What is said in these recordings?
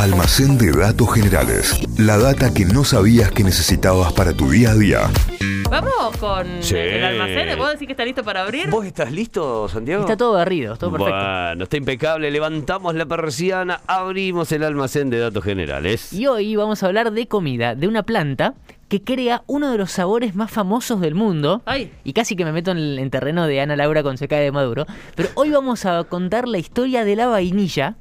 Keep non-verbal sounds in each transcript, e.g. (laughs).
Almacén de datos generales. La data que no sabías que necesitabas para tu día a día. Vamos con Sí. el almacén. ¿Puedo decir que está listo para abrir? ¿Vos estás listo, Santiago? Está todo barrido, todo perfecto. Bueno, está impecable. Levantamos la persiana, abrimos el almacén de datos generales. Y hoy vamos a hablar de comida, de una planta que crea uno de los sabores más famosos del mundo. Ay. Y casi que me meto en, en terreno de Ana Laura con seca de Maduro. Pero hoy vamos a contar la historia de la vainilla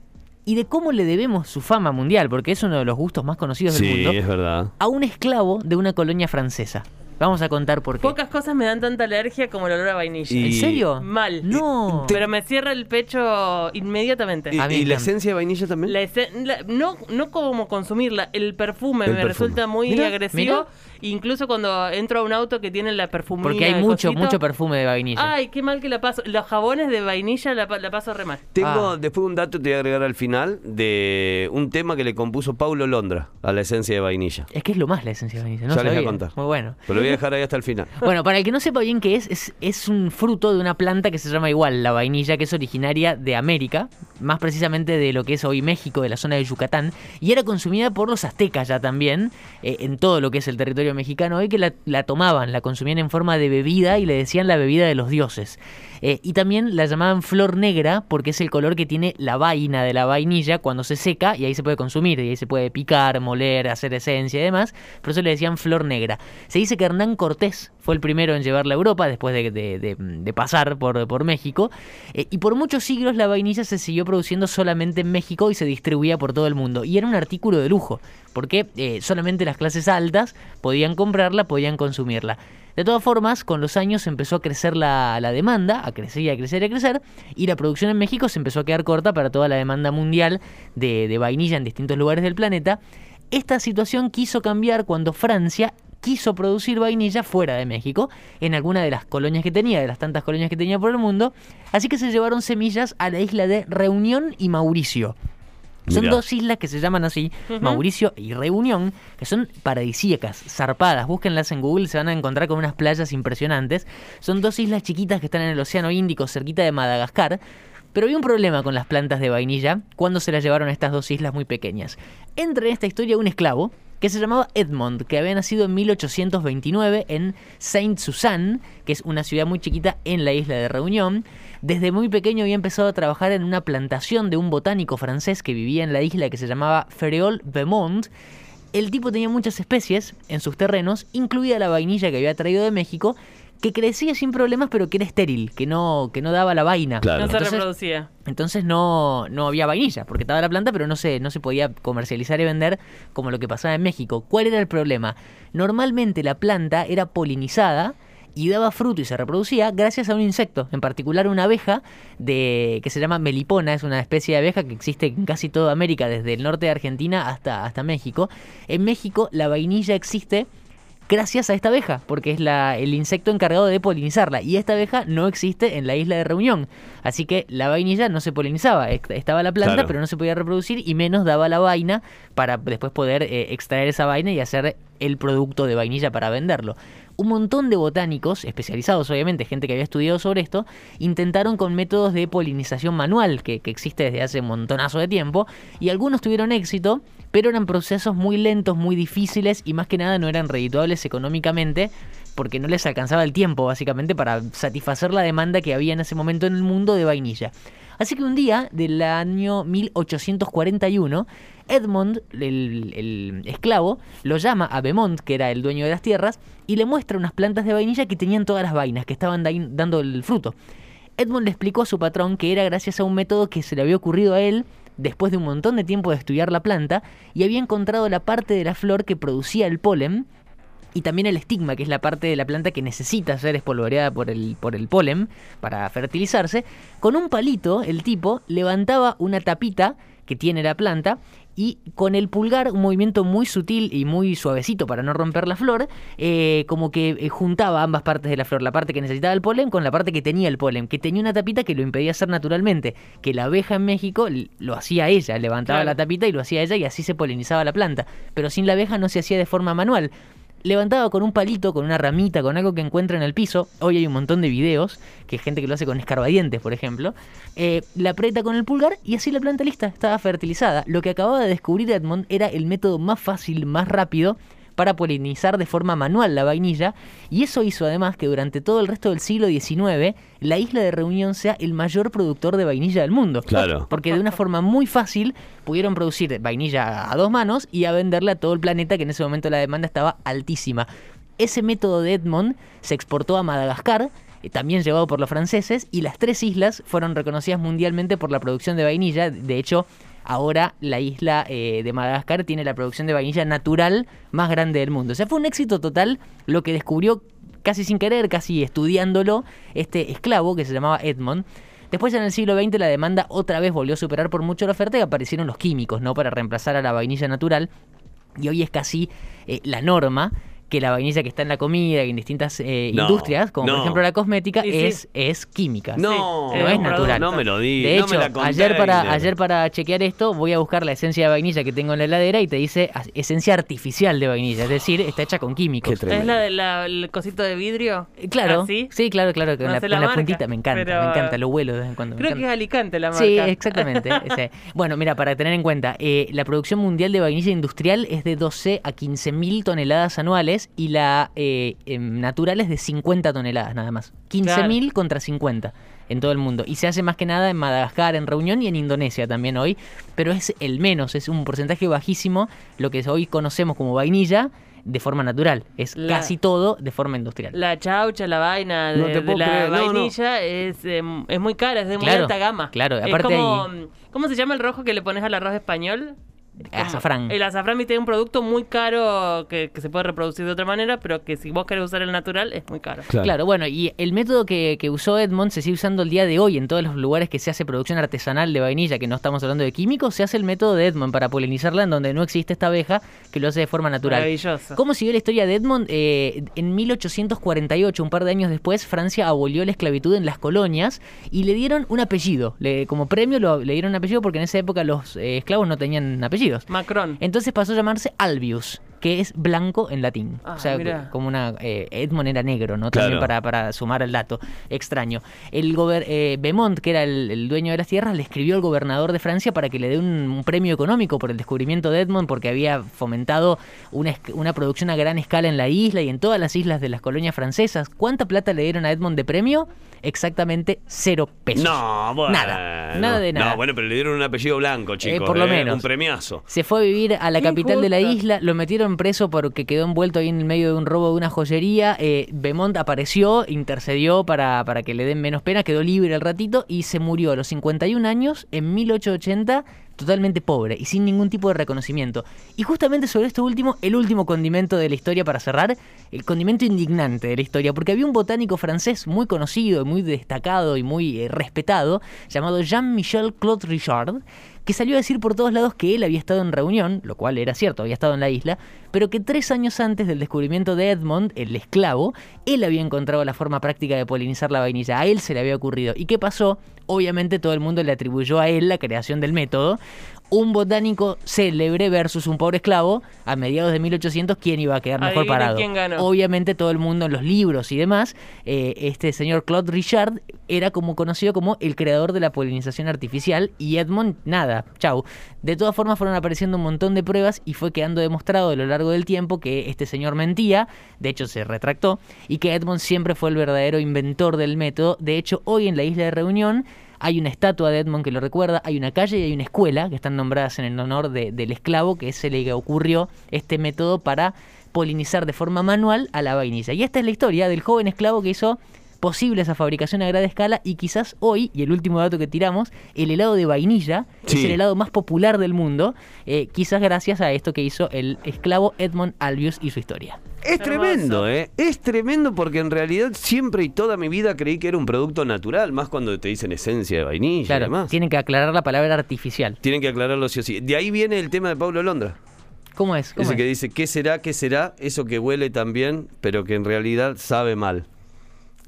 y de cómo le debemos su fama mundial, porque es uno de los gustos más conocidos del Sí, mundo, es verdad. a un esclavo de una colonia francesa. Vamos a contar por qué. Pocas cosas me dan tanta alergia como el olor a vainilla. Y- ¿En serio? Mal. No. Pero me cierra el pecho inmediatamente. ¿Y, la esencia de vainilla también? La ese- la- no, no como consumirla, el perfume El me perfume. resulta muy Mira, agresivo. Incluso cuando entro a un auto que tiene la perfumina. Porque hay mucho, cosito. mucho perfume de vainilla. Ay, qué mal que la paso. Los jabones de vainilla la, la paso re mal. Tengo Ah. después un dato te voy a agregar al final de un tema que le compuso Paulo Londra a la esencia de vainilla. Es que es lo más la esencia de vainilla. No ya les voy a contar. Muy bueno. Pero lo voy a dejar ahí hasta el final. (laughs) Bueno, para el que no sepa bien qué es, es, es un fruto de una planta que se llama igual, la vainilla, que es originaria de América, más precisamente de lo que es hoy México, de la zona de Yucatán, y era consumida por los aztecas ya también, eh, en todo lo que es el territorio mexicano hoy, que la, la tomaban, la consumían en forma de bebida y le decían la bebida de los dioses. Eh, y también la llamaban flor negra porque es el color que tiene la vaina de la vainilla cuando se seca y ahí se puede consumir, y ahí se puede picar, moler, hacer esencia y demás, por eso le decían flor negra. Se dice que Hernán Cortés fue el primero en llevarla a Europa después de, de- pasar por, por México, eh, y por muchos siglos la vainilla se siguió produciendo solamente en México y se distribuía por todo el mundo, y era un artículo de lujo, porque eh, solamente las clases altas podían comprarla, podían consumirla. De todas formas, con los años empezó a crecer la, la demanda, a crecer y a crecer y a crecer, y la producción en México se empezó a quedar corta para toda la demanda mundial de, de vainilla en distintos lugares del planeta. Esta situación quiso cambiar cuando Francia quiso producir vainilla fuera de México, en alguna de las colonias que tenía, de las tantas colonias que tenía por el mundo, así que se llevaron semillas a la isla de Reunión y Mauricio. Son Mirá. dos islas que se llaman así, Mauricio y Reunión, que son paradisíacas, zarpadas. Búsquenlas en Google, se van a encontrar con unas playas impresionantes. Son dos islas chiquitas que están en el Océano Índico, cerquita de Madagascar. Pero había un problema con las plantas de vainilla cuando se las llevaron a estas dos islas muy pequeñas. Entra en esta historia un esclavo que se llamaba Edmond, que había nacido en 1829 en Saint Suzanne, que es una ciudad muy chiquita en la isla de Reunión. Desde muy pequeño había empezado a trabajar en una plantación de un botánico francés que vivía en la isla que se llamaba Ferreol Beaumont. El tipo tenía muchas especies en sus terrenos, incluida la vainilla que había traído de México, que crecía sin problemas pero que era estéril, que no, que no daba la vaina. Claro. No se Entonces- reproducía. entonces no, no había vainilla, porque estaba la planta, pero no se, no se podía comercializar y vender como lo que pasaba en México. ¿Cuál era el problema? Normalmente la planta era polinizada y daba fruto y se reproducía gracias a un insecto, en particular una abeja de, que se llama melipona, es una especie de abeja que existe en casi toda América, desde el norte de Argentina hasta, hasta México. En México la vainilla existe gracias a esta abeja, porque es la, el insecto encargado de polinizarla. Y esta abeja no existe en la isla de Reunión. Así que la vainilla no se polinizaba. Est- Estaba la planta, Claro. pero no se podía reproducir y menos daba la vaina para después poder eh, extraer esa vaina y hacer el producto de vainilla para venderlo. Un montón de botánicos, especializados obviamente, gente que había estudiado sobre esto, intentaron con métodos de polinización manual, que, que existe desde hace un montonazo de tiempo, y algunos tuvieron éxito, pero eran procesos muy lentos, muy difíciles y más que nada no eran redituables económicamente porque no les alcanzaba el tiempo básicamente para satisfacer la demanda que había en ese momento en el mundo de vainilla. Así que un día del año 1841, Edmond, el, esclavo, lo llama a Beaumont, que era el dueño de las tierras, y le muestra unas plantas de vainilla que tenían todas las vainas, que estaban da- dando el fruto. Edmond le explicó a su patrón que era gracias a un método que se le había ocurrido a él después de un montón de tiempo de estudiar la planta y había encontrado la parte de la flor que producía el polen y también el estigma, que es la parte de la planta que necesita ser espolvoreada por el, por el polen para fertilizarse. Con un palito, el tipo levantaba una tapita que tiene la planta y con el pulgar, un movimiento muy sutil y muy suavecito para no romper la flor, eh, como que eh, juntaba ambas partes de la flor, la parte que necesitaba el polen con la parte que tenía el polen, que tenía una tapita que lo impedía hacer naturalmente, que la abeja en México lo hacía ella, levantaba Claro. la tapita y lo hacía ella y así se polinizaba la planta, pero sin la abeja no se hacía de forma manual. Levantaba con un palito, con una ramita, con algo que encuentra en el piso. Hoy hay un montón de videos, que hay gente que lo hace con escarbadientes, por ejemplo. Eh, la aprieta con el pulgar y así la planta lista, estaba fertilizada. Lo que acababa de descubrir Edmond era el método más fácil, más rápido para polinizar de forma manual la vainilla y eso hizo además que durante todo el resto del siglo XIX la isla de Reunión sea el mayor productor de vainilla del mundo. Claro. (laughs) Porque de una forma muy fácil pudieron producir vainilla a dos manos y a venderla a todo el planeta que en ese momento la demanda estaba altísima. Ese método de Edmond se exportó a Madagascar, eh, también llevado por los franceses, y las tres islas fueron reconocidas mundialmente por la producción de vainilla. De hecho, ahora la isla eh, de Madagascar tiene la producción de vainilla natural más grande del mundo. O sea, fue un éxito total lo que descubrió casi sin querer, casi estudiándolo, este esclavo que se llamaba Edmond. Después en el siglo XX la demanda otra vez volvió a superar por mucho la oferta y aparecieron los químicos, ¿no? Para reemplazar a la vainilla natural. Y hoy es casi eh, la norma que la vainilla que está en la comida y en distintas eh, No, industrias, como por ejemplo la cosmética, Sí, sí. es, es química. No, no es natural. No me lo di. De no hecho, me la ayer para, ayer para chequear esto, voy a buscar la esencia de vainilla que tengo en la heladera y te dice esencia artificial de vainilla, es decir, está hecha con químicos. ¿Es la del el cosito de vidrio? Eh, Claro, ¿Así? sí, claro, claro, con No la, con la puntita, me encanta, pero- me encanta, lo vuelo de vez en cuando. Creo que es. Alicante la marca. Sí, exactamente. (laughs) ese. Bueno, mira, para tener en cuenta, eh, la producción mundial de vainilla industrial es de 12 a 15 mil toneladas anuales y la eh, em, natural es de 50 toneladas nada más. 15 mil contra 50 en todo el mundo. Y se hace más que nada en Madagascar, en Reunión y en Indonesia también hoy, pero es el menos, es un porcentaje bajísimo lo que hoy conocemos como vainilla de forma natural. Es La- casi todo de forma industrial. La chaucha, la vaina de, No la creer, no, no. vainilla Es, em, es muy cara, es de muy alta gama. claro, Es aparte como, hay- ¿Cómo se llama el rojo que le pones al arroz español? Como- Azafrán. El azafrán viste, es un producto muy caro que, que se puede reproducir de otra manera, pero que si vos querés usar el natural es muy caro. Claro. bueno, y el método que, que usó Edmond se sigue usando el día de hoy en todos los lugares que se hace producción artesanal de vainilla, que no estamos hablando de químicos, se hace el método de Edmond para polinizarla en donde no existe esta abeja que lo hace de forma natural. Maravilloso. ¿Cómo siguió la historia de Edmond? Eh, en 1848, un par de años después, Francia abolió la esclavitud en las colonias y le dieron un apellido. Le- como premio lo- le dieron un apellido porque en esa época los eh, esclavos no tenían Macron. Entonces pasó a llamarse Albius, que es blanco en latín. Ah, o sea, mirá. como una. eh, Edmond era negro, ¿no? Claro. También para, para sumar el dato extraño. El gober eh, Beaumont, que era el, el dueño de las tierras, le escribió al gobernador de Francia para que le dé un, un premio económico por el descubrimiento de Edmond, porque había fomentado una, producción a gran escala en la isla y en todas las islas de las colonias francesas. ¿Cuánta plata le dieron a Edmond de premio? Exactamente cero pesos. No, bueno. Nada, nada de nada. No, bueno, pero le dieron un apellido blanco, chicos. por lo ¿eh? menos. Un premiazo. Se fue a vivir a la capital de la isla, lo metieron preso porque quedó envuelto ahí en el medio de un robo de una joyería. Eh, Beaumont apareció, intercedió para, para que le den menos pena, quedó libre al ratito y se murió a los 51 años en 1880 totalmente pobre y sin ningún tipo de reconocimiento. Y justamente sobre esto último, el último condimento de la historia para cerrar, el condimento indignante de la historia, porque había un botánico francés muy conocido, muy destacado y muy eh, respetado, llamado Jean-Michel Claude Richard, que salió a decir por todos lados que él había estado en reunión, lo cual era cierto, había estado en la isla, pero que tres años antes del descubrimiento de Edmond, el esclavo, él había encontrado la forma práctica de polinizar la vainilla, a él se le había ocurrido. ¿Y qué pasó? Obviamente todo el mundo le atribuyó a él la creación del método. Un botánico célebre versus un pobre esclavo, a mediados de 1800, ¿quién iba a quedar mejor parado? quién ganó. Obviamente todo el mundo en los libros y demás, eh, este señor Claude Richard era como conocido como el creador de la polinización artificial y Edmond nada, chau. De todas formas fueron apareciendo un montón de pruebas y fue quedando demostrado a lo largo del tiempo que este señor mentía, de hecho se retractó, y que Edmond siempre fue el verdadero inventor del método. De hecho, hoy en la isla de Reunión hay una estatua de Edmond que lo recuerda, hay una calle y hay una escuela que están nombradas en el honor de- del esclavo que se le ocurrió este método para polinizar de forma manual a la vainilla. Y esta es la historia del joven esclavo que hizo posible esa fabricación a gran escala y quizás hoy, y el último dato que tiramos, el helado de vainilla es el helado más popular del mundo, eh, quizás gracias a esto que hizo el esclavo Edmond Albius y su historia. Es tremendo, ¿eh? Es tremendo porque en realidad siempre y toda mi vida creí que era un producto natural, más cuando te dicen esencia de vainilla y Claro, demás. tienen que aclarar la palabra artificial. Tienen que aclararlo sí o sí. De ahí viene el tema de Pablo Londra. ¿Cómo es? ¿Cómo Ese es? que dice, ¿qué será, qué será? Eso que huele tan bien, pero que en realidad sabe mal.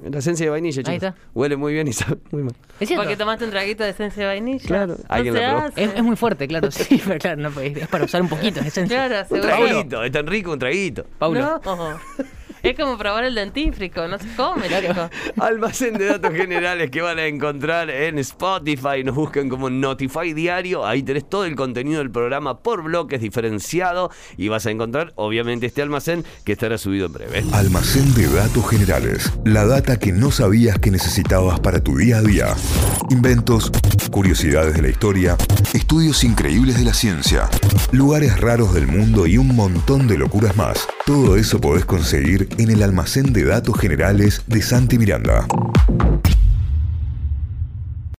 La esencia de vainilla, Ahí chicos. está. Huele muy bien y sabe muy mal. Es cierto. Porque tomaste un traguito de esencia de vainilla. Claro, No alguien la probó. Es, es muy fuerte, claro, (laughs) sí, pero claro, no, es es para usar un poquito, es esencia. Claro, Un traguito, es tan rico un traguito. Paulo. No. (laughs) Es como probar el dentífrico, no se come, chico. Almacén de datos generales que van a encontrar en Spotify. Nos buscan como Notify Diario. Ahí tenés todo el contenido del programa por bloques diferenciado. Y vas a encontrar, obviamente, este almacén que estará subido en breve. Almacén de datos generales. La data que no sabías que necesitabas para tu día a día. Inventos, curiosidades de la historia, estudios increíbles de la ciencia, lugares raros del mundo y un montón de locuras más. Todo eso podés conseguir en el almacén de datos generales de Santi Miranda.